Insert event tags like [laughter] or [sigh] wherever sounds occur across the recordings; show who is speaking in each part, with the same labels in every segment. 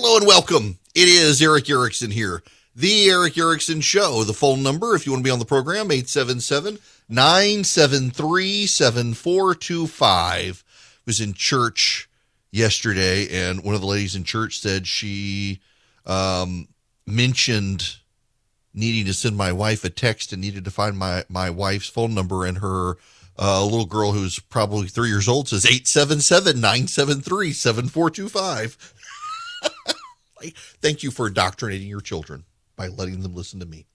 Speaker 1: Hello and welcome. It is Erick Erickson here. The Erick Erickson Show. The phone number, if you want to be on the program, 877 973 7425. Was in church yesterday, and one of the ladies in church said she um, mentioned needing to send my wife a text and needed to find my, my wife's phone number, and her uh, little girl who's probably three years old says 877 973 7425. [laughs] Thank you for indoctrinating your children by letting them listen to me.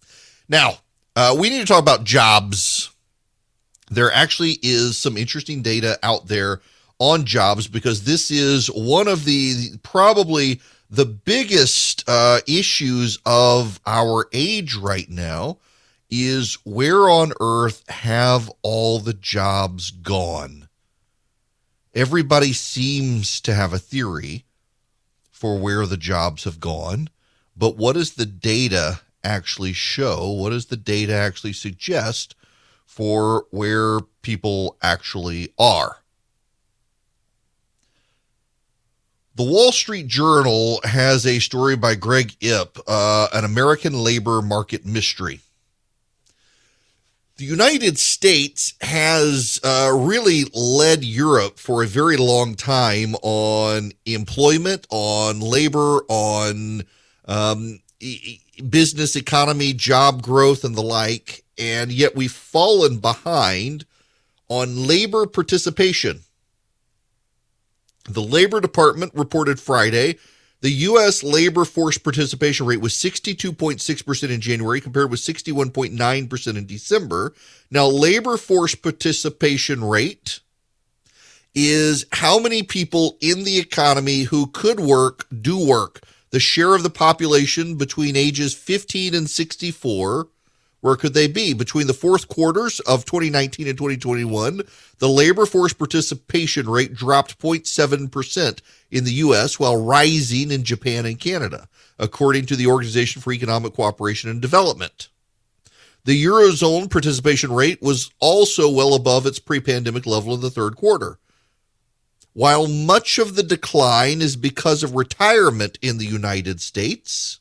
Speaker 1: Now, uh, we need to talk about jobs. There actually is some interesting data out there on jobs because this is one of the probably the biggest uh, issues of our age right now is where on earth have all the jobs gone? Everybody seems to have a theory for where the jobs have gone, but what does the data actually show? What does the data actually suggest for where people actually are? The Wall Street Journal has a story by Greg Ip, uh, an American labor market mystery the United States has uh, really led Europe for a very long time on employment, on labor, on um, e- business economy, job growth, and the like. And yet we've fallen behind on labor participation. The Labor Department reported Friday the U.S. labor force participation rate was 62.6% in January, compared with 61.9% in December. Now, labor force participation rate is how many people in the economy who could work do work. The share of the population between ages 15 and 64 where could they be? Between the fourth quarters of 2019 and 2021, the labor force participation rate dropped 0.7% in the U.S., while rising in Japan and Canada, according to the Organization for Economic Cooperation and Development. The Eurozone participation rate was also well above its pre pandemic level in the third quarter. While much of the decline is because of retirement in the United States,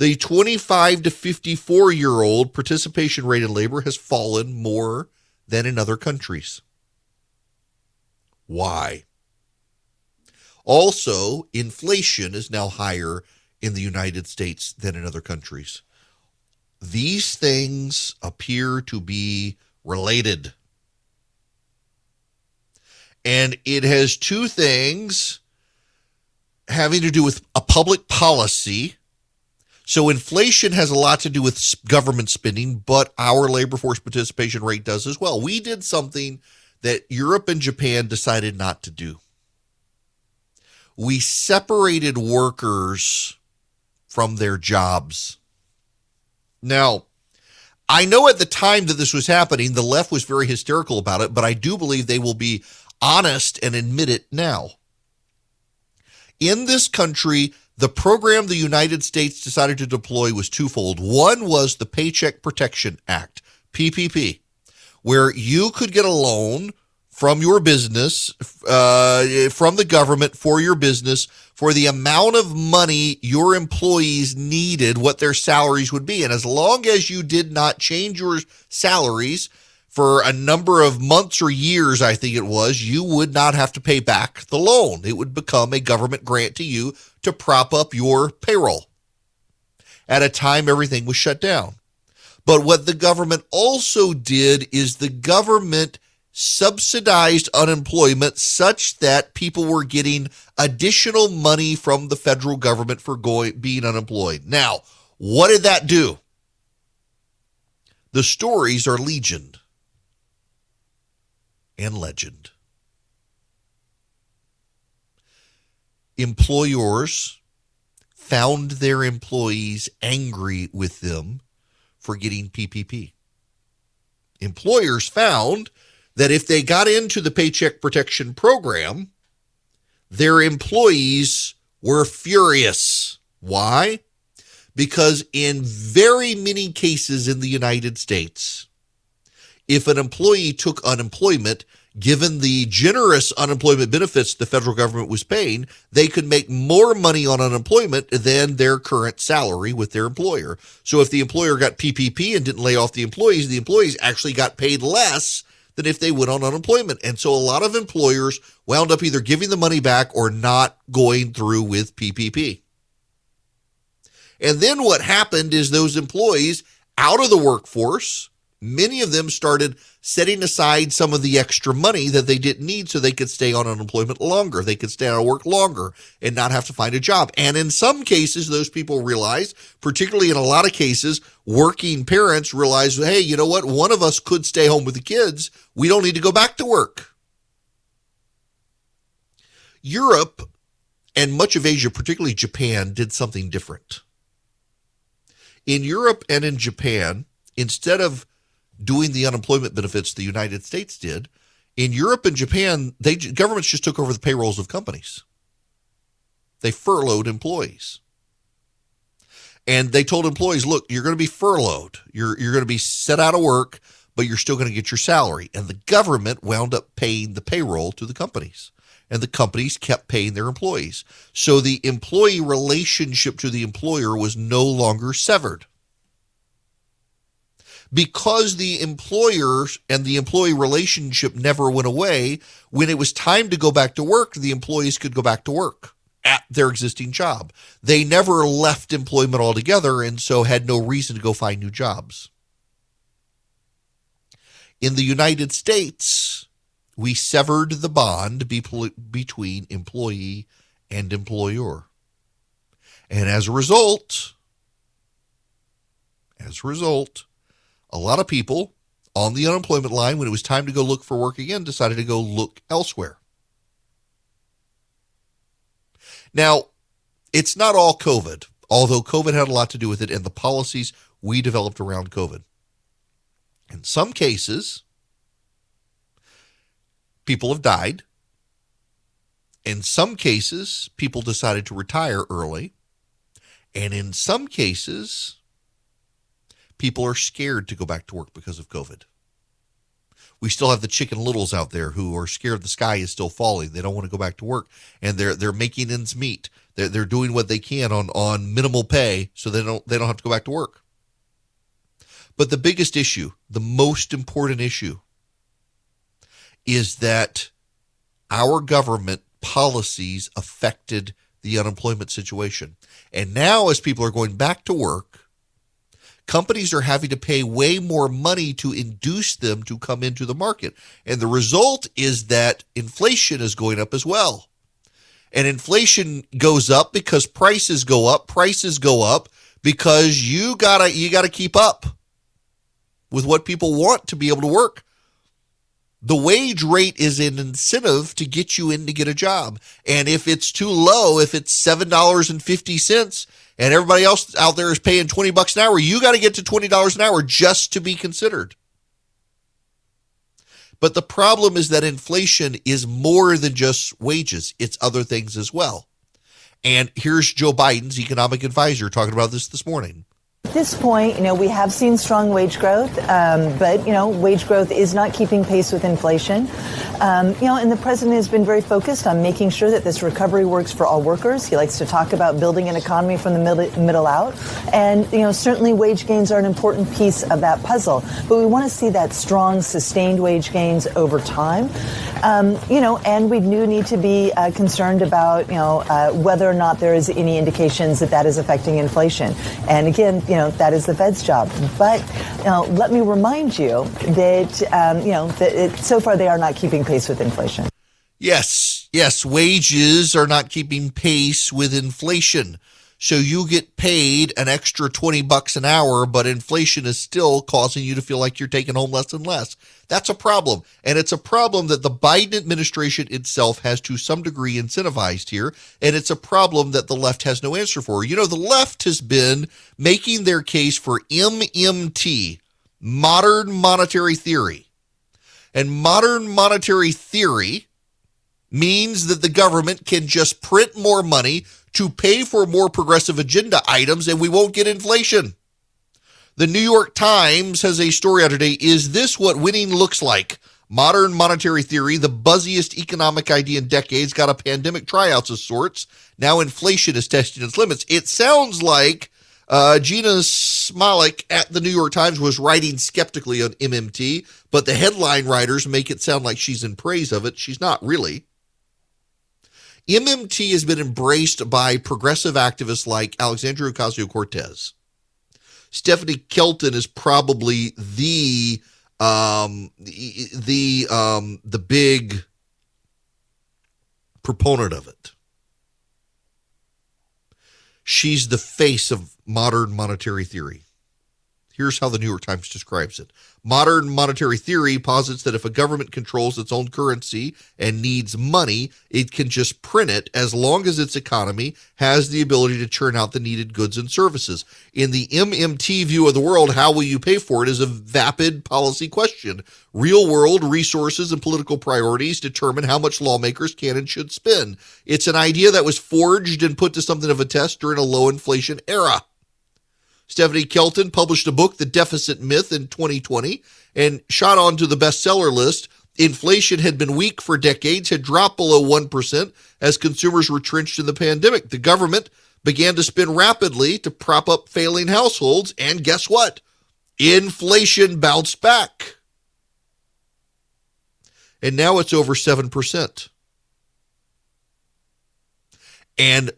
Speaker 1: the 25 to 54 year old participation rate in labor has fallen more than in other countries. Why? Also, inflation is now higher in the United States than in other countries. These things appear to be related. And it has two things having to do with a public policy so inflation has a lot to do with government spending, but our labor force participation rate does as well. We did something that Europe and Japan decided not to do. We separated workers from their jobs. Now, I know at the time that this was happening, the left was very hysterical about it, but I do believe they will be honest and admit it now. In this country, the program the United States decided to deploy was twofold. One was the Paycheck Protection Act, PPP, where you could get a loan from your business, uh, from the government for your business for the amount of money your employees needed, what their salaries would be. And as long as you did not change your salaries, for a number of months or years, I think it was, you would not have to pay back the loan. It would become a government grant to you to prop up your payroll. At a time, everything was shut down. But what the government also did is the government subsidized unemployment such that people were getting additional money from the federal government for going being unemployed. Now, what did that do? The stories are legion and legend. Employers found their employees angry with them for getting PPP. Employers found that if they got into the Paycheck Protection Program, their employees were furious. Why? Because in very many cases in the United States, if an employee took unemployment, given the generous unemployment benefits the federal government was paying, they could make more money on unemployment than their current salary with their employer. So if the employer got PPP and didn't lay off the employees, the employees actually got paid less than if they went on unemployment. And so a lot of employers wound up either giving the money back or not going through with PPP. And then what happened is those employees out of the workforce, many of them started setting aside some of the extra money that they didn't need so they could stay on unemployment longer. They could stay out of work longer and not have to find a job. And in some cases, those people realized, particularly in a lot of cases, working parents realized, hey, you know what? One of us could stay home with the kids. We don't need to go back to work. Europe and much of Asia, particularly Japan, did something different. In Europe and in Japan, instead of doing the unemployment benefits the United States did. In Europe and Japan, they governments just took over the payrolls of companies. They furloughed employees. And they told employees, look, you're going to be furloughed. You're, you're going to be set out of work, but you're still going to get your salary. And the government wound up paying the payroll to the companies. And the companies kept paying their employees. So the employee relationship to the employer was no longer severed because the employer and the employee relationship never went away. When it was time to go back to work, the employees could go back to work at their existing job. They never left employment altogether and so had no reason to go find new jobs. In the United States, we severed the bond between employee and employer. And as a result, as a result, a lot of people on the unemployment line, when it was time to go look for work again, decided to go look elsewhere. Now, it's not all COVID, although COVID had a lot to do with it and the policies we developed around COVID. In some cases, people have died. In some cases, people decided to retire early. And in some cases, people are scared to go back to work because of COVID. We still have the chicken littles out there who are scared the sky is still falling. They don't want to go back to work, and they're they're making ends meet. They're they're doing what they can on on minimal pay, so they don't they don't have to go back to work. But the biggest issue, the most important issue, is that our government policies affected the unemployment situation. And now, as people are going back to work, companies are having to pay way more money to induce them to come into the market. And the result is that inflation is going up as well. And inflation goes up because prices go up, prices go up because you gotta you gotta keep up with what people want to be able to work. The wage rate is an incentive to get you in to get a job. And if it's too low, if it's $7.50, and everybody else out there is paying 20 bucks an hour, you got to get to $20 an hour just to be considered. But the problem is that inflation is more than just wages, it's other things as well. And here's Joe Biden's economic advisor talking about this this morning.
Speaker 2: At this point, you know, we have seen strong wage growth, um, but, you know, wage growth is not keeping pace with inflation. Um, you know, and the president has been very focused on making sure that this recovery works for all workers. He likes to talk about building an economy from the middle, middle out. And, you know, certainly wage gains are an important piece of that puzzle. But we want to see that strong, sustained wage gains over time. Um, you know, and we do need to be uh, concerned about, you know, uh, whether or not there is any indications that that is affecting inflation. And again, you know, that is the Fed's job. But you know, let me remind you that, um, you know, that it, so far they are not keeping pace with inflation.
Speaker 1: Yes, yes, wages are not keeping pace with inflation. So you get paid an extra 20 bucks an hour, but inflation is still causing you to feel like you're taking home less and less. That's a problem. And it's a problem that the Biden administration itself has to some degree incentivized here. And it's a problem that the left has no answer for. You know, the left has been making their case for MMT, modern monetary theory. And modern monetary theory means that the government can just print more money to pay for more progressive agenda items and we won't get inflation. The New York Times has a story out today. Is this what winning looks like? Modern monetary theory, the buzziest economic idea in decades, got a pandemic tryouts of sorts. Now inflation is testing its limits. It sounds like uh, Jeanna Smialek at the New York Times was writing skeptically on MMT, but the headline writers make it sound like she's in praise of it. She's not really. MMT has been embraced by progressive activists like Alexandria Ocasio Cortez. Stephanie Kelton is probably the um, the um, the big proponent of it. She's the face of modern monetary theory. Here's how the New York Times describes it. Modern monetary theory posits that if a government controls its own currency and needs money, it can just print it as long as its economy has the ability to churn out the needed goods and services. In the MMT view of the world, how will you pay for it is a vapid policy question. Real world resources and political priorities determine how much lawmakers can and should spend. It's an idea that was forged and put to something of a test during a low inflation era. Stephanie Kelton published a book, The Deficit Myth, in 2020 and shot onto the bestseller list. Inflation had been weak for decades, had dropped below 1% as consumers retrenched in the pandemic. The government began to spend rapidly to prop up failing households, and guess what? Inflation bounced back. And now it's over 7%. And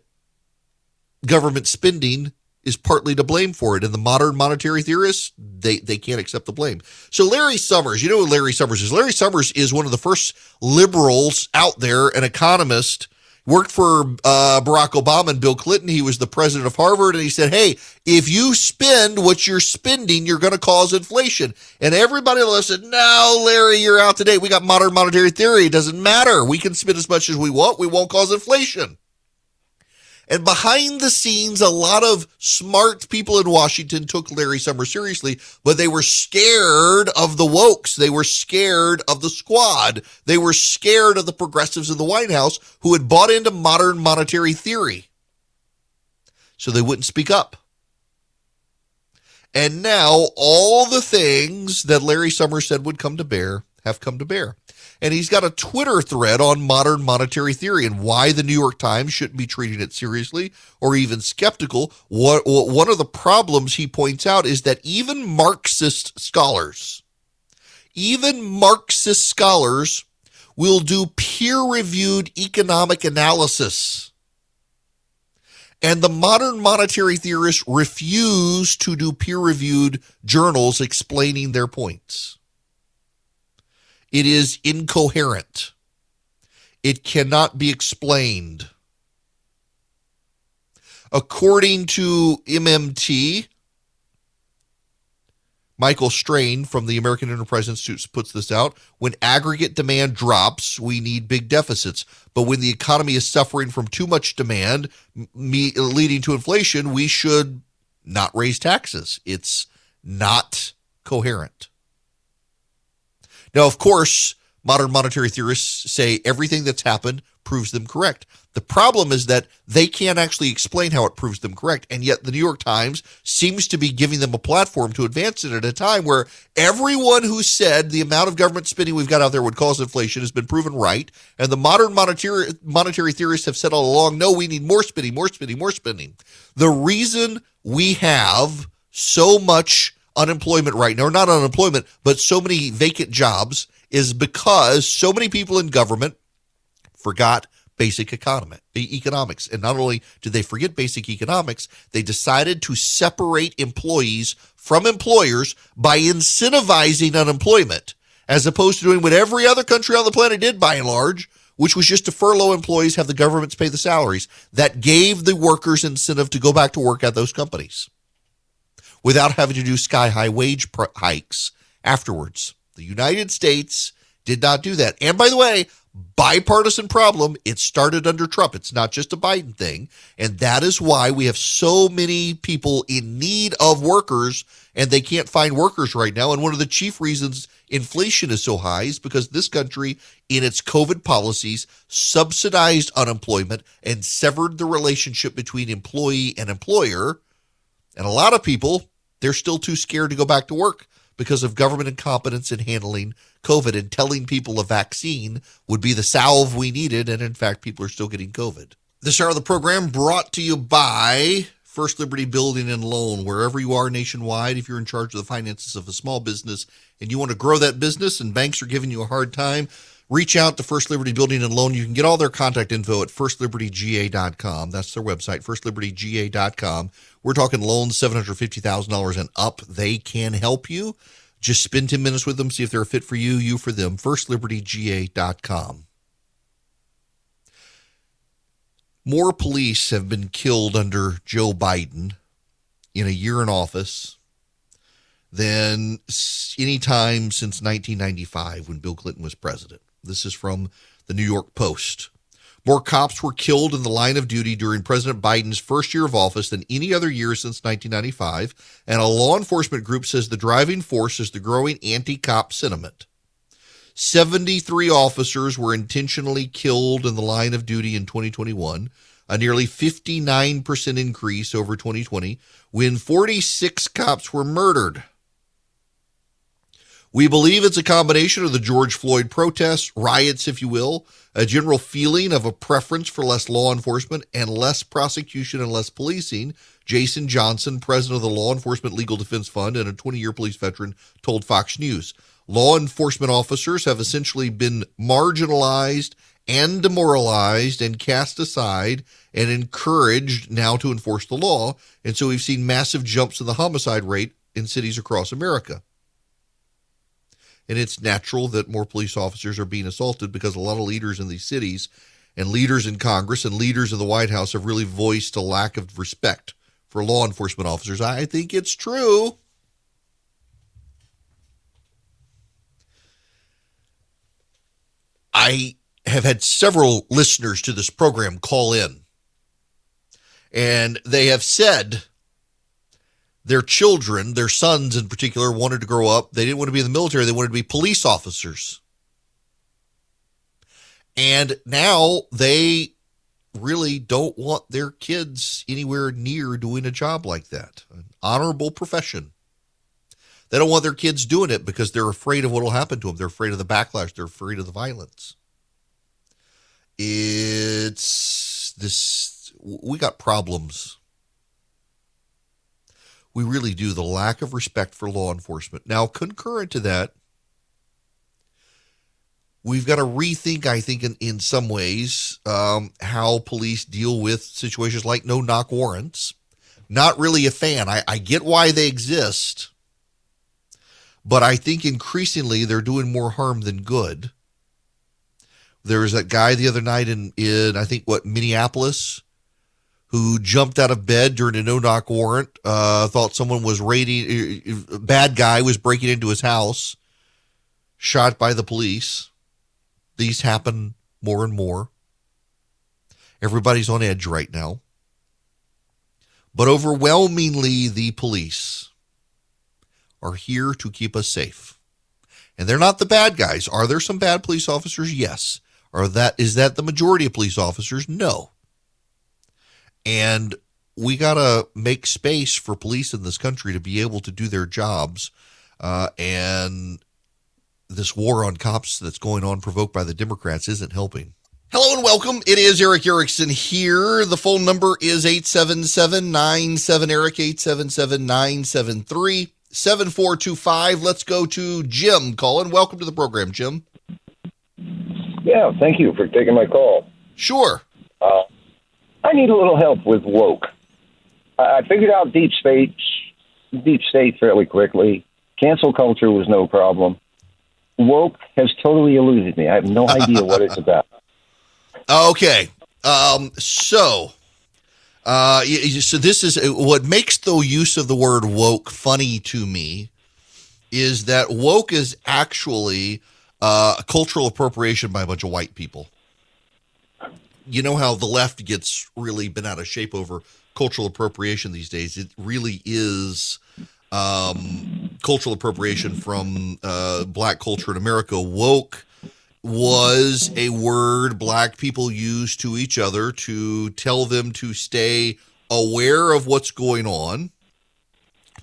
Speaker 1: government spending is partly to blame for it. And the modern monetary theorists, they, they can't accept the blame. So Larry Summers, you know who Larry Summers is? Larry Summers is one of the first liberals out there, an economist, worked for uh, Barack Obama and Bill Clinton. He was the president of Harvard, and he said, "Hey, if you spend what you're spending, you're going to cause inflation." And everybody said, "No, Larry, you're out today. We got modern monetary theory. It doesn't matter. We can spend as much as we want. We won't cause inflation." And behind the scenes, a lot of smart people in Washington took Larry Summers seriously, but they were scared of the wokes. They were scared of the squad. They were scared of the progressives in the White House who had bought into modern monetary theory. So they wouldn't speak up. And now all the things that Larry Summers said would come to bear have come to bear and he's got a Twitter thread on modern monetary theory and why the New York Times shouldn't be treating it seriously or even skeptical. What, one of the problems he points out is that even Marxist scholars, even Marxist scholars will do peer reviewed economic analysis. And the modern monetary theorists refuse to do peer reviewed journals explaining their points. It is incoherent. It cannot be explained. According to MMT, Michael Strain from the American Enterprise Institute puts this out. When aggregate demand drops, we need big deficits. But when the economy is suffering from too much demand, me, leading to inflation, we should not raise taxes. It's not coherent. Now, of course, modern monetary theorists say everything that's happened proves them correct. The problem is that they can't actually explain how it proves them correct. And yet the New York Times seems to be giving them a platform to advance it at a time where everyone who said the amount of government spending we've got out there would cause inflation has been proven right. And the modern monetary, monetary theorists have said all along, no, we need more spending, more spending, more spending. The reason we have so much unemployment right now, or not unemployment, but so many vacant jobs is because so many people in government forgot basic economy, economics. And not only did they forget basic economics, they decided to separate employees from employers by incentivizing unemployment, as opposed to doing what every other country on the planet did by and large, which was just to furlough employees, have the governments pay the salaries. That gave the workers incentive to go back to work at those companies without having to do sky high wage hikes afterwards. The United States did not do that. And by the way, bipartisan problem. It started under Trump. It's not just a Biden thing. And that is why we have so many people in need of workers and they can't find workers right now. And one of the chief reasons inflation is so high is because this country, in its COVID policies, subsidized unemployment and severed the relationship between employee and employer. And a lot of people they're still too scared to go back to work because of government incompetence in handling COVID and telling people a vaccine would be the salve we needed. And in fact, people are still getting COVID. This hour of the program brought to you by First Liberty Building and Loan. Wherever you are nationwide, if you're in charge of the finances of a small business and you want to grow that business and banks are giving you a hard time, reach out to First Liberty Building and Loan. You can get all their contact info at firstlibertyga.com. That's their website, firstlibertyga.com. We're talking loans $750,000 and up. They can help you. Just spend 10 minutes with them, see if they're a fit for you, you for them. Firstlibertyga.com. More police have been killed under Joe Biden in a year in office than any time since 1995 when Bill Clinton was president. This is from the New York Post. More cops were killed in the line of duty during President Biden's first year of office than any other year since 1995, and a law enforcement group says the driving force is the growing anti cop sentiment. 73 officers were intentionally killed in the line of duty in 2021, a nearly 59% increase over 2020, when 46 cops were murdered. We believe it's a combination of the George Floyd protests, riots, if you will, a general feeling of a preference for less law enforcement and less prosecution and less policing. Jason Johnson, president of the Law Enforcement Legal Defense Fund and a 20 year police veteran, told Fox News. Law enforcement officers have essentially been marginalized and demoralized and cast aside and encouraged now to enforce the law. And so we've seen massive jumps in the homicide rate in cities across America and it's natural that more police officers are being assaulted because a lot of leaders in these cities and leaders in Congress and leaders in the White House have really voiced a lack of respect for law enforcement officers. I think it's true. I have had several listeners to this program call in, and they have said their children, their sons in particular, wanted to grow up. They didn't want to be in the military, they wanted to be police officers. And now they really don't want their kids anywhere near doing a job like that, an honorable profession. They don't want their kids doing it because they're afraid of what will happen to them. They're afraid of the backlash. They're afraid of the violence. It's this, we got problems we really do. The lack of respect for law enforcement. Now, concurrent to that, we've got to rethink, I think, in, in some ways, um, how police deal with situations like no knock warrants. Not really a fan. I, I get why they exist, but I think increasingly they're doing more harm than good. There was that guy the other night in, in I think, what, Minneapolis who jumped out of bed during a no knock warrant, uh, thought someone was raiding, uh, bad guy was breaking into his house, shot by the police. These happen more and more. Everybody's on edge right now. But overwhelmingly, the police are here to keep us safe. And they're not the bad guys. Are there some bad police officers? Yes. Are that is that the majority of police officers? No. And we got to make space for police in this country to be able to do their jobs. Uh, and this war on cops that's going on, provoked by the Democrats, isn't helping. Hello and welcome. It is Erick Erickson here. The phone number is 877 97 Erick, 877 973 7425. Let's go to Jim calling. Welcome to the program, Jim.
Speaker 3: Yeah, thank you for taking my call.
Speaker 1: Sure.
Speaker 3: Uh, I need a little help with woke. I figured out deep state, deep state fairly quickly. Cancel culture was no problem. Woke has totally eluded me. I have no idea what it's [laughs] about.
Speaker 1: Okay, um, so. Uh, so this is what makes the use of the word woke funny to me is that woke is actually uh, a cultural appropriation by a bunch of white people you know how the left gets really been out of shape over cultural appropriation these days. It really is um, cultural appropriation from uh, black culture in America. Woke was a word black people used to each other to tell them to stay aware of what's going on,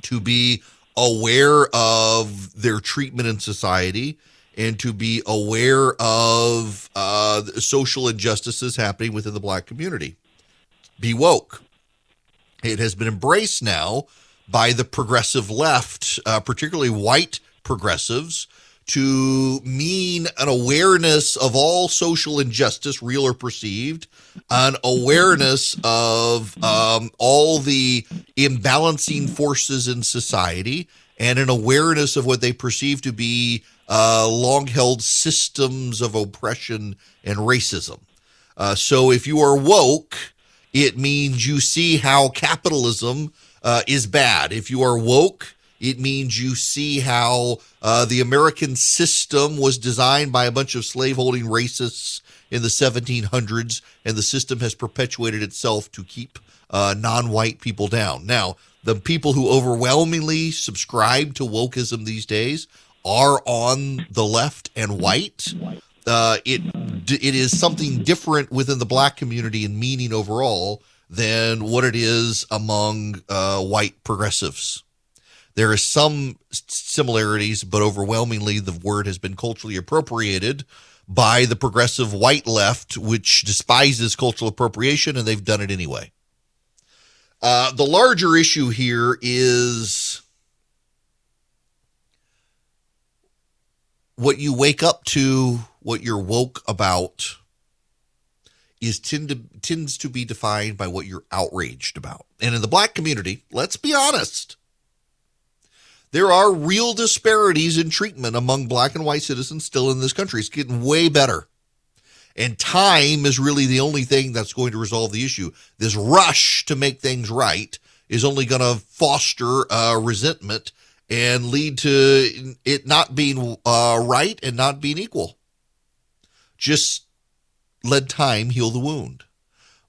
Speaker 1: to be aware of their treatment in society and to be aware of uh, social injustices happening within the black community. Be woke. It has been embraced now by the progressive left, uh, particularly white progressives, to mean an awareness of all social injustice, real or perceived, an awareness of um, all the imbalancing forces in society, and an awareness of what they perceive to be uh, long held systems of oppression and racism. Uh, so if you are woke, it means you see how capitalism uh, is bad. If you are woke, it means you see how uh, the American system was designed by a bunch of slaveholding racists in the 1700s, and the system has perpetuated itself to keep uh, non white people down. Now, the people who overwhelmingly subscribe to wokeism these days are on the left and white. Uh, it it is something different within the black community in meaning overall than what it is among uh, white progressives. There is some similarities, but overwhelmingly the word has been culturally appropriated by the progressive white left, which despises cultural appropriation, and they've done it anyway. Uh, the larger issue here is what you wake up to, what you're woke about, is tend to, tends to be defined by what you're outraged about. And in the black community, let's be honest, there are real disparities in treatment among black and white citizens still in this country. It's getting way better. And time is really the only thing that's going to resolve the issue. This rush to make things right is only going to foster uh, resentment and lead to it not being uh, right and not being equal. Just let time heal the wound.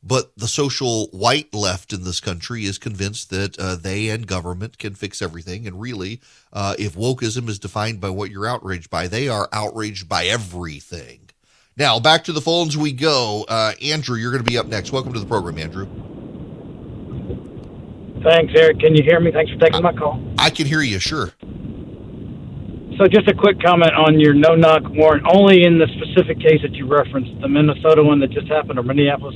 Speaker 1: But the social white left in this country is convinced that uh, they and government can fix everything. And really, uh, if wokeism is defined by what you're outraged by, they are outraged by everything. Now, back to the phones we go. Uh, Andrew, you're going to be up next. Welcome to the program, Andrew.
Speaker 4: Thanks, Erick. Can you hear me? Thanks for taking my call.
Speaker 1: I can hear you, sure.
Speaker 4: So, just a quick comment on your no knock warrant, only in the specific case that you referenced, the Minnesota one that just happened, or Minneapolis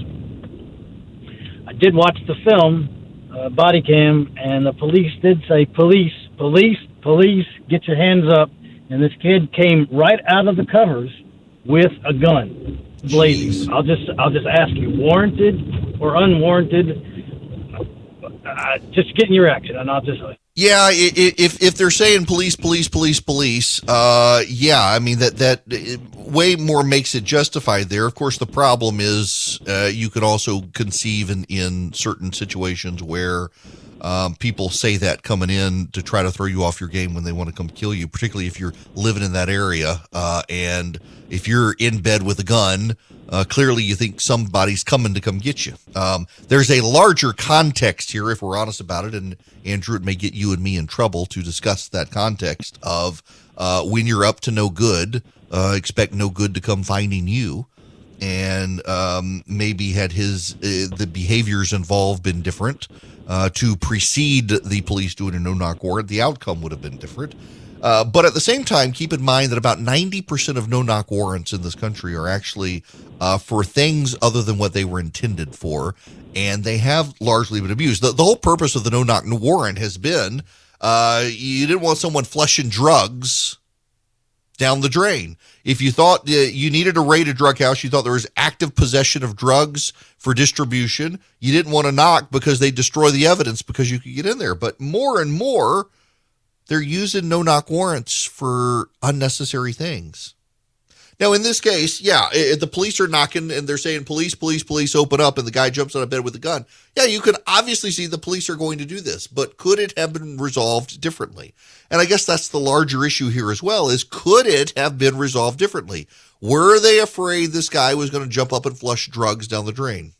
Speaker 4: I did watch the film, uh, Body Cam, and the police did say, "Police, police, police, get your hands up!" And this kid came right out of the covers with a gun, blazing. I'll just, I'll just ask you, warranted or unwarranted? Uh, just getting your reaction, and I'll just.
Speaker 1: Yeah, if if they're saying police, police, police, police, uh, yeah, I mean that that way more makes it justified there. Of course, the problem is uh, you could also conceive in in certain situations where um, people say that coming in to try to throw you off your game when they want to come kill you, particularly if you're living in that area uh, and if you're in bed with a gun uh, clearly you think somebody's coming to come get you. Um, there's a larger context here, if we're honest about it, and Andrew, it may get you and me in trouble to discuss that context of uh, when you're up to no good, uh, expect no good to come finding you. And um, maybe had his uh, the behaviors involved been different uh, to precede the police doing a no knock warrant, the outcome would have been different. Uh, but at the same time, keep in mind that about 90% of no knock warrants in this country are actually uh, for things other than what they were intended for. And they have largely been abused. The, the whole purpose of the no knock warrant has been uh, you didn't want someone flushing drugs down the drain. If you thought you needed to raid a drug house, you thought there was active possession of drugs for distribution, you didn't want to knock because they destroy the evidence because you could get in there. But more and more, they're using no knock warrants for unnecessary things. Now, in this case, yeah, if the police are knocking and they're saying, police, police, police, open up, and the guy jumps on a bed with a gun. Yeah, you can obviously see the police are going to do this, but could it have been resolved differently? And I guess that's the larger issue here as well is could it have been resolved differently? Were they afraid this guy was going to jump up and flush drugs down the drain?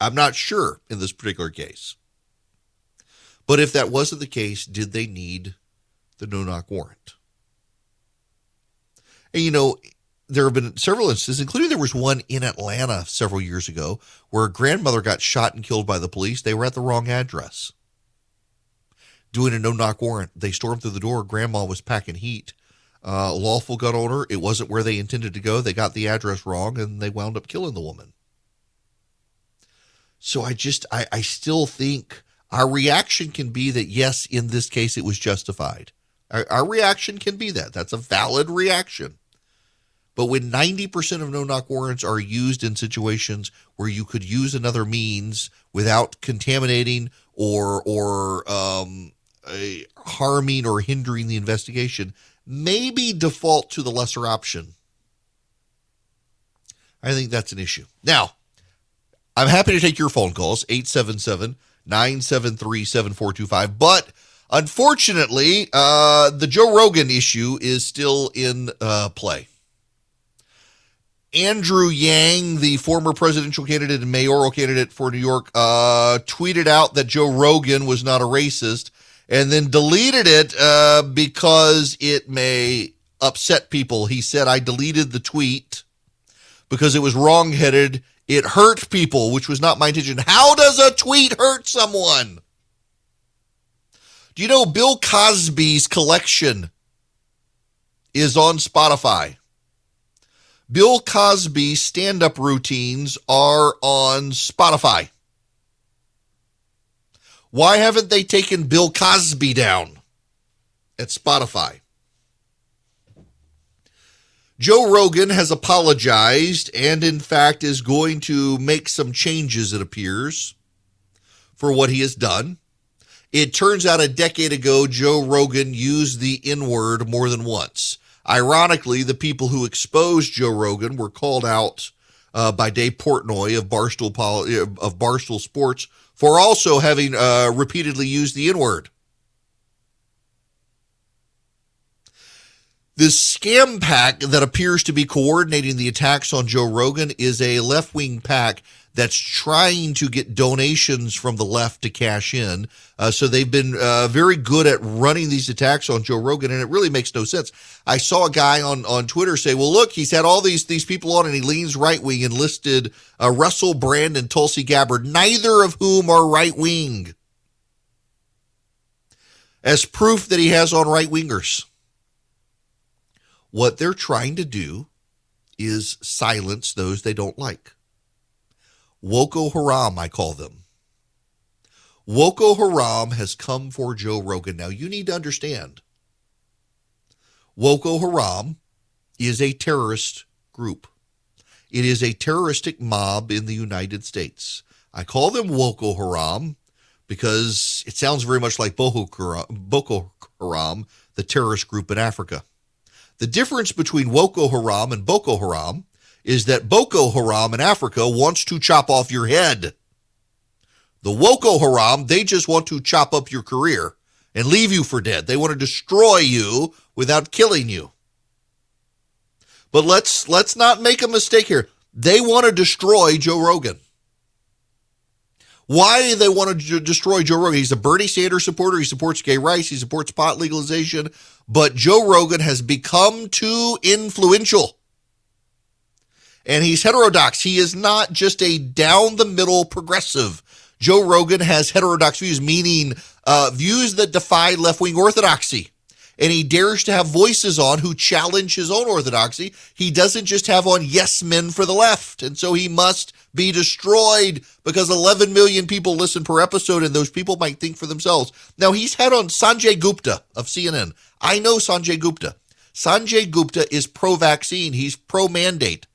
Speaker 1: I'm not sure in this particular case. But if that wasn't the case, did they need the no knock warrant? And you know, there have been several instances, including there was one in Atlanta several years ago where a grandmother got shot and killed by the police. They were at the wrong address. doing a no knock warrant. They stormed through the door. Grandma was packing heat. Uh, lawful gun owner. It wasn't where they intended to go. They got the address wrong and they wound up killing the woman. So I just, I, I still think our reaction can be that, yes, in this case, it was justified. Our, our reaction can be that. That's a valid reaction. But when 90% of no knock warrants are used in situations where you could use another means without contaminating or, or, um, harming or hindering the investigation, maybe default to the lesser option. I think that's an issue. Now, I'm happy to take your phone calls, 877 973 7425. But unfortunately, uh, the Joe Rogan issue is still in uh, play. Andrew Yang, the former presidential candidate and mayoral candidate for New York, uh, tweeted out that Joe Rogan was not a racist and then deleted it uh, because it may upset people. He said, I deleted the tweet because it was wrongheaded it hurt people, which was not my intention. How does a tweet hurt someone? Do you know Bill Cosby's collection is on Spotify? Bill Cosby's stand up routines are on Spotify. Why haven't they taken Bill Cosby down at Spotify? Joe Rogan has apologized and, in fact, is going to make some changes, it appears, for what he has done. It turns out a decade ago, Joe Rogan used the N word more than once. Ironically, the people who exposed Joe Rogan were called out uh, by Dave Portnoy of Barstool, of Barstool Sports for also having uh, repeatedly used the N word. This scam PAC that appears to be coordinating the attacks on Joe Rogan is a left wing PAC that's trying to get donations from the left to cash in. Uh, so they've been uh, very good at running these attacks on Joe Rogan, and it really makes no sense. I saw a guy on, on Twitter say, "Well, look, he's had all these these people on, and he leans right wing and listed uh, Russell Brand and Tulsi Gabbard, neither of whom are right wing." As proof that he has on right wingers. What they're trying to do is silence those they don't like. Woko Haram, I call them. Woko Haram has come for Joe Rogan. Now, you need to understand Woko Haram is a terrorist group. It is a terroristic mob in the United States. I call them Woko Haram because it sounds very much like Boko Haram, the terrorist group in Africa. The difference between Boko Haram and Boko Haram is that Boko Haram in Africa wants to chop off your head. The Woko Haram, they just want to chop up your career and leave you for dead. They want to destroy you without killing you. But let's let's not make a mistake here. They want to destroy Joe Rogan. Why do they want to destroy Joe Rogan? He's a Bernie Sanders supporter. He supports gay rights. He supports pot legalization. But Joe Rogan has become too influential. And he's heterodox. He is not just a down the middle progressive. Joe Rogan has heterodox views, meaning uh, views that defy left wing orthodoxy and he dares to have voices on who challenge his own orthodoxy. He doesn't just have on yes men for the left. And so he must be destroyed because 11 million people listen per episode and those people might think for themselves. Now he's had on Sanjay Gupta of CNN. I know Sanjay Gupta. Sanjay Gupta is pro vaccine. He's pro mandate.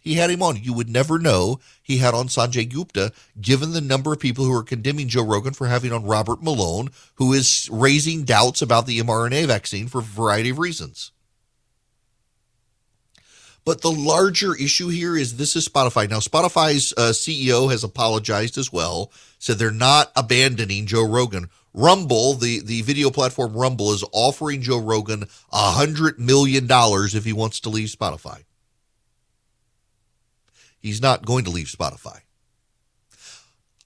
Speaker 1: He had him on. You would never know he had on Sanjay Gupta, given the number of people who are condemning Joe Rogan for having on Robert Malone, who is raising doubts about the mRNA vaccine for a variety of reasons. But the larger issue here is this is Spotify. Now, Spotify's uh, CEO has apologized as well, said they're not abandoning Joe Rogan. Rumble, the, the video platform Rumble, is offering Joe Rogan a $100 million if he wants to leave Spotify. He's not going to leave Spotify.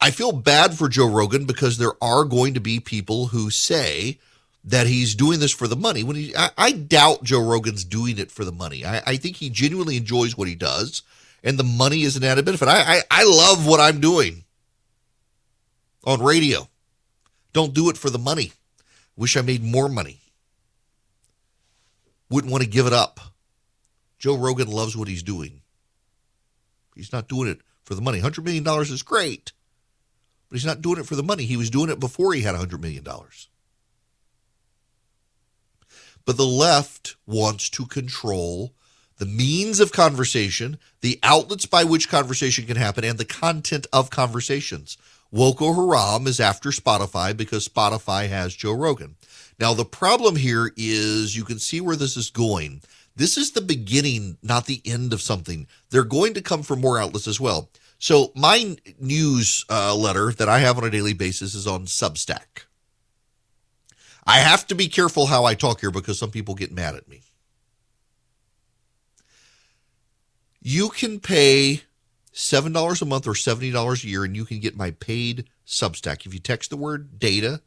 Speaker 1: I feel bad for Joe Rogan because there are going to be people who say that he's doing this for the money. When he, I, I doubt Joe Rogan's doing it for the money. I, I, think he genuinely enjoys what he does, and the money is an added benefit. I, I, I love what I'm doing on radio, Don't do it for the money. Wish I made more money. Wouldn't want to give it up. Joe Rogan loves what he's doing. He's not doing it for the money. $100 million is great, but he's not doing it for the money. He was doing it before he had $100 million. But the left wants to control the means of conversation, the outlets by which conversation can happen, and the content of conversations. Woko Haram is after Spotify because Spotify has Joe Rogan. Now, the problem here is you can see where this is going. This is the beginning, not the end of something. They're going to come from more outlets as well. So, my news uh, letter that I have on a daily basis is on Substack. I have to be careful how I talk here because some people get mad at me. You can pay $7 a month or $70 a year and you can get my paid Substack. If you text the word data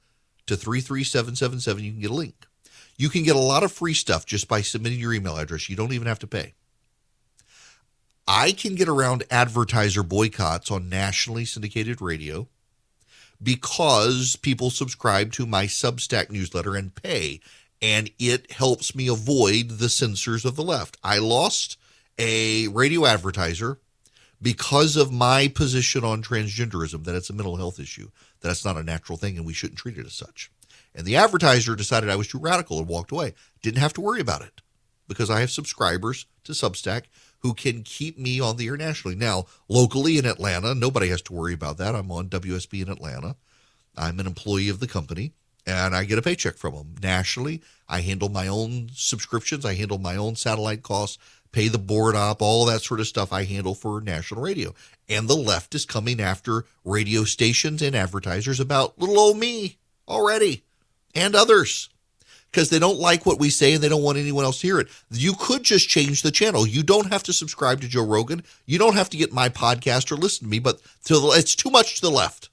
Speaker 1: to 33777, you can get a link. You can get a lot of free stuff just by submitting your email address. You don't even have to pay. I can get around advertiser boycotts on nationally syndicated radio because people subscribe to my Substack newsletter and pay, and it helps me avoid the censors of the left. I lost a radio advertiser because of my position on transgenderism that it's a mental health issue, that it's not a natural thing and we shouldn't treat it as such. And the advertiser decided I was too radical and walked away. Didn't have to worry about it because I have subscribers to Substack who can keep me on the air nationally. Now, locally in Atlanta, nobody has to worry about that. I'm on WSB in Atlanta. I'm an employee of the company and I get a paycheck from them. Nationally, I handle my own subscriptions, I handle my own satellite costs, pay the board op, all that sort of stuff I handle for national radio. And the left is coming after radio stations and advertisers about little old me already and others because they don't like what we say and they don't want anyone else to hear it. You could just change the channel. You don't have to subscribe to Joe Rogan. You don't have to get my podcast or listen to me, but to the, it's too much to the left.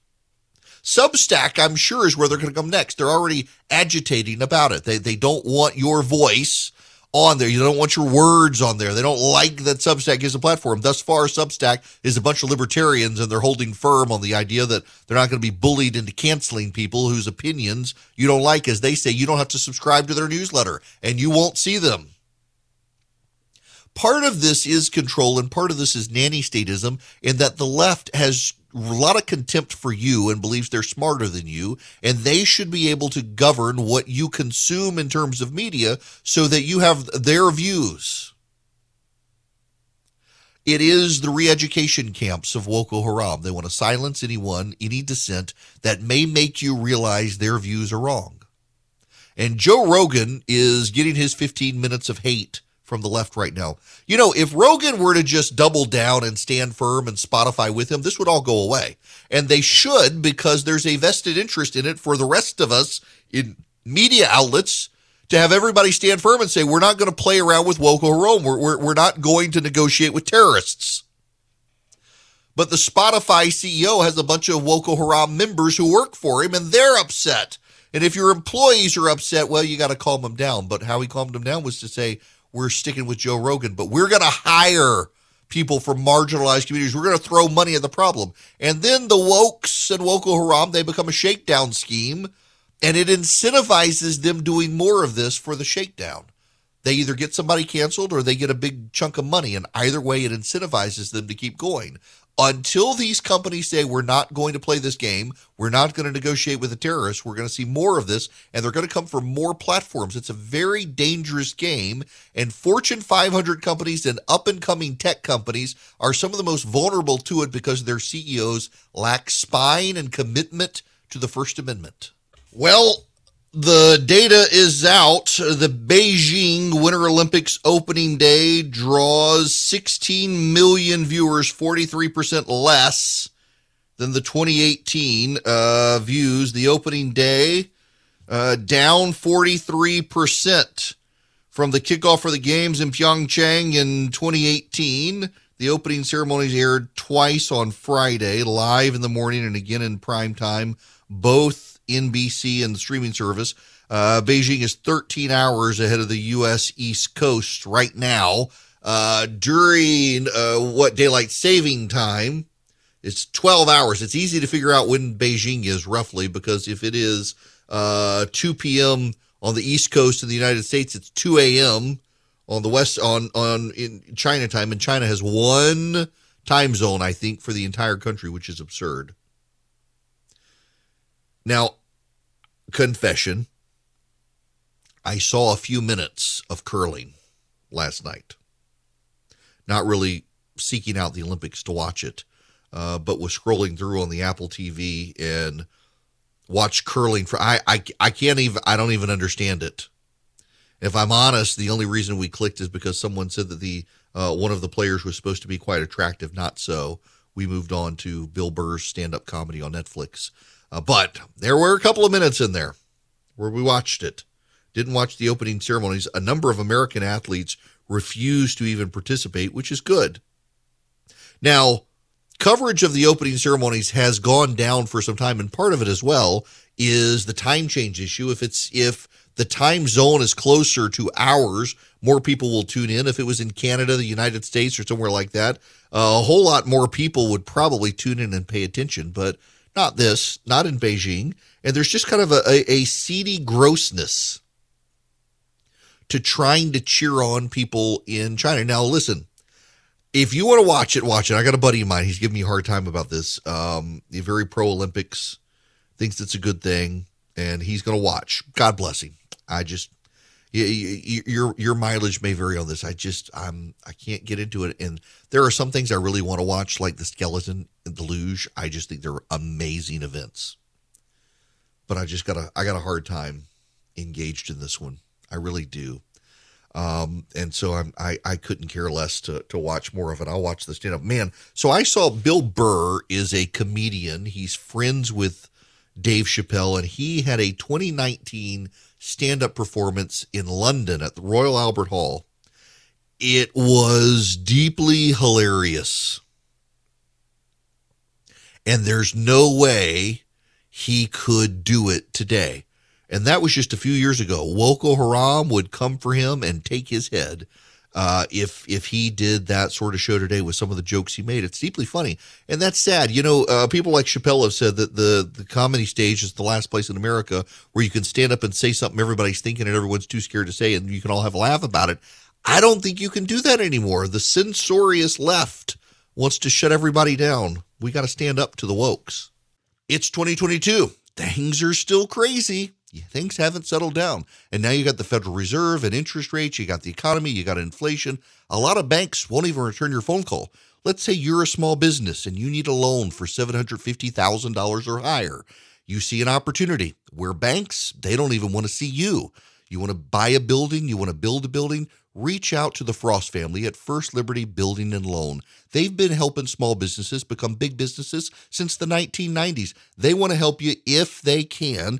Speaker 1: Substack, I'm sure, is where they're going to come next. They're already agitating about it. They, they don't want your voice on there. You don't want your words on there. They don't like that Substack is a platform. Thus far, Substack is a bunch of libertarians and they're holding firm on the idea that they're not going to be bullied into canceling people whose opinions you don't like. As they say, you don't have to subscribe to their newsletter and you won't see them. Part of this is control and part of this is nanny statism in that the left has a lot of contempt for you and believes they're smarter than you, and they should be able to govern what you consume in terms of media so that you have their views. It is the re education camps of Woko Haram. They want to silence anyone, any dissent that may make you realize their views are wrong. And Joe Rogan is getting his 15 minutes of hate from the left right now. You know, if Rogan were to just double down and stand firm and Spotify with him, this would all go away. And they should because there's a vested interest in it for the rest of us in media outlets to have everybody stand firm and say, we're not going to play around with Woko Haram. We're, we're, we're not going to negotiate with terrorists. But the Spotify CEO has a bunch of Woko Haram members who work for him and they're upset. And if your employees are upset, well, you got to calm them down. But how he calmed them down was to say, we're sticking with Joe Rogan, but we're going to hire people from marginalized communities. We're going to throw money at the problem. And then the wokes and Woko Haram, they become a shakedown scheme, and it incentivizes them doing more of this for the shakedown. They either get somebody canceled or they get a big chunk of money, and either way, it incentivizes them to keep going until these companies say we're not going to play this game, we're not going to negotiate with the terrorists, we're going to see more of this, and they're going to come from more platforms. It's a very dangerous game, and Fortune 500 companies and up and coming tech companies are some of the most vulnerable to it because their CEOs lack spine and commitment to the First Amendment. Well, the data is out. The Beijing Winter Olympics opening day draws 16 million viewers, 43% less than the 2018 uh, views. The opening day uh, down 43% from the kickoff for the games in Pyeongchang in 2018. The opening ceremonies aired twice on Friday, live in the morning and again in prime time, both NBC and the streaming service. Uh, Beijing is 13 hours ahead of the U.S. East Coast right now. Uh, during uh, what daylight saving time It's 12 hours. It's easy to figure out when Beijing is roughly because if it is uh, 2 p.m. on the East Coast of the United States, it's 2 a.m. on the West on on in China time, and China has one time zone, I think, for the entire country, which is absurd. Now, confession. I saw a few minutes of curling last night. Not really seeking out the Olympics to watch it, uh, but was scrolling through on the Apple TV and watched curling for I, I I can't even I don't even understand it. If I'm honest, the only reason we clicked is because someone said that the uh, one of the players was supposed to be quite attractive. Not so. We moved on to Bill Burr's stand-up comedy on Netflix. Uh, but there were a couple of minutes in there where we watched it. Didn't watch the opening ceremonies. A number of American athletes refused to even participate, which is good. Now, coverage of the opening ceremonies has gone down for some time, and part of it as well is the time change issue. If it's if the time zone is closer to ours, more people will tune in. If it was in Canada, the United States, or somewhere like that, uh, a whole lot more people would probably tune in and pay attention. But not this, not in Beijing. And there's just kind of a, a, a seedy grossness to trying to cheer on people in China. Now, listen, if you want to watch it, watch it. I got a buddy of mine. He's giving me a hard time about this. Um, very pro Olympics, thinks it's a good thing, and he's going to watch. God bless him. I just, your your mileage may vary on this. I just, I'm, I can't get into it. And there are some things I really want to watch, like the skeleton and the luge. I just think they're amazing events. But I just got a, I got a hard time engaged in this one. I really do. Um, and so I'm, I, I couldn't care less to, to watch more of it. I'll watch the stand up. Man, so I saw Bill Burr is a comedian. He's friends with Dave Chappelle, and he had a 2019 stand up performance in London at the Royal Albert Hall. It was deeply hilarious. And there's no way he could do it today. And that was just a few years ago. Boko Haram would come for him and take his head. Uh, if if he did that sort of show today with some of the jokes he made, it's deeply funny, and that's sad. You know, uh, people like Chappelle have said that the the comedy stage is the last place in America where you can stand up and say something everybody's thinking and everyone's too scared to say, and you can all have a laugh about it. I don't think you can do that anymore. The censorious left wants to shut everybody down. We got to stand up to the wokes. It's 2022. Things are still crazy things haven't settled down. And now you got the Federal Reserve and interest rates, you got the economy, you got inflation. A lot of banks won't even return your phone call. Let's say you're a small business and you need a loan for $750,000 or higher. You see an opportunity where banks, they don't even want to see you. You want to buy a building, you want to build a building, reach out to the Frost family at First Liberty Building and Loan. They've been helping small businesses become big businesses since the 1990s. They want to help you if they can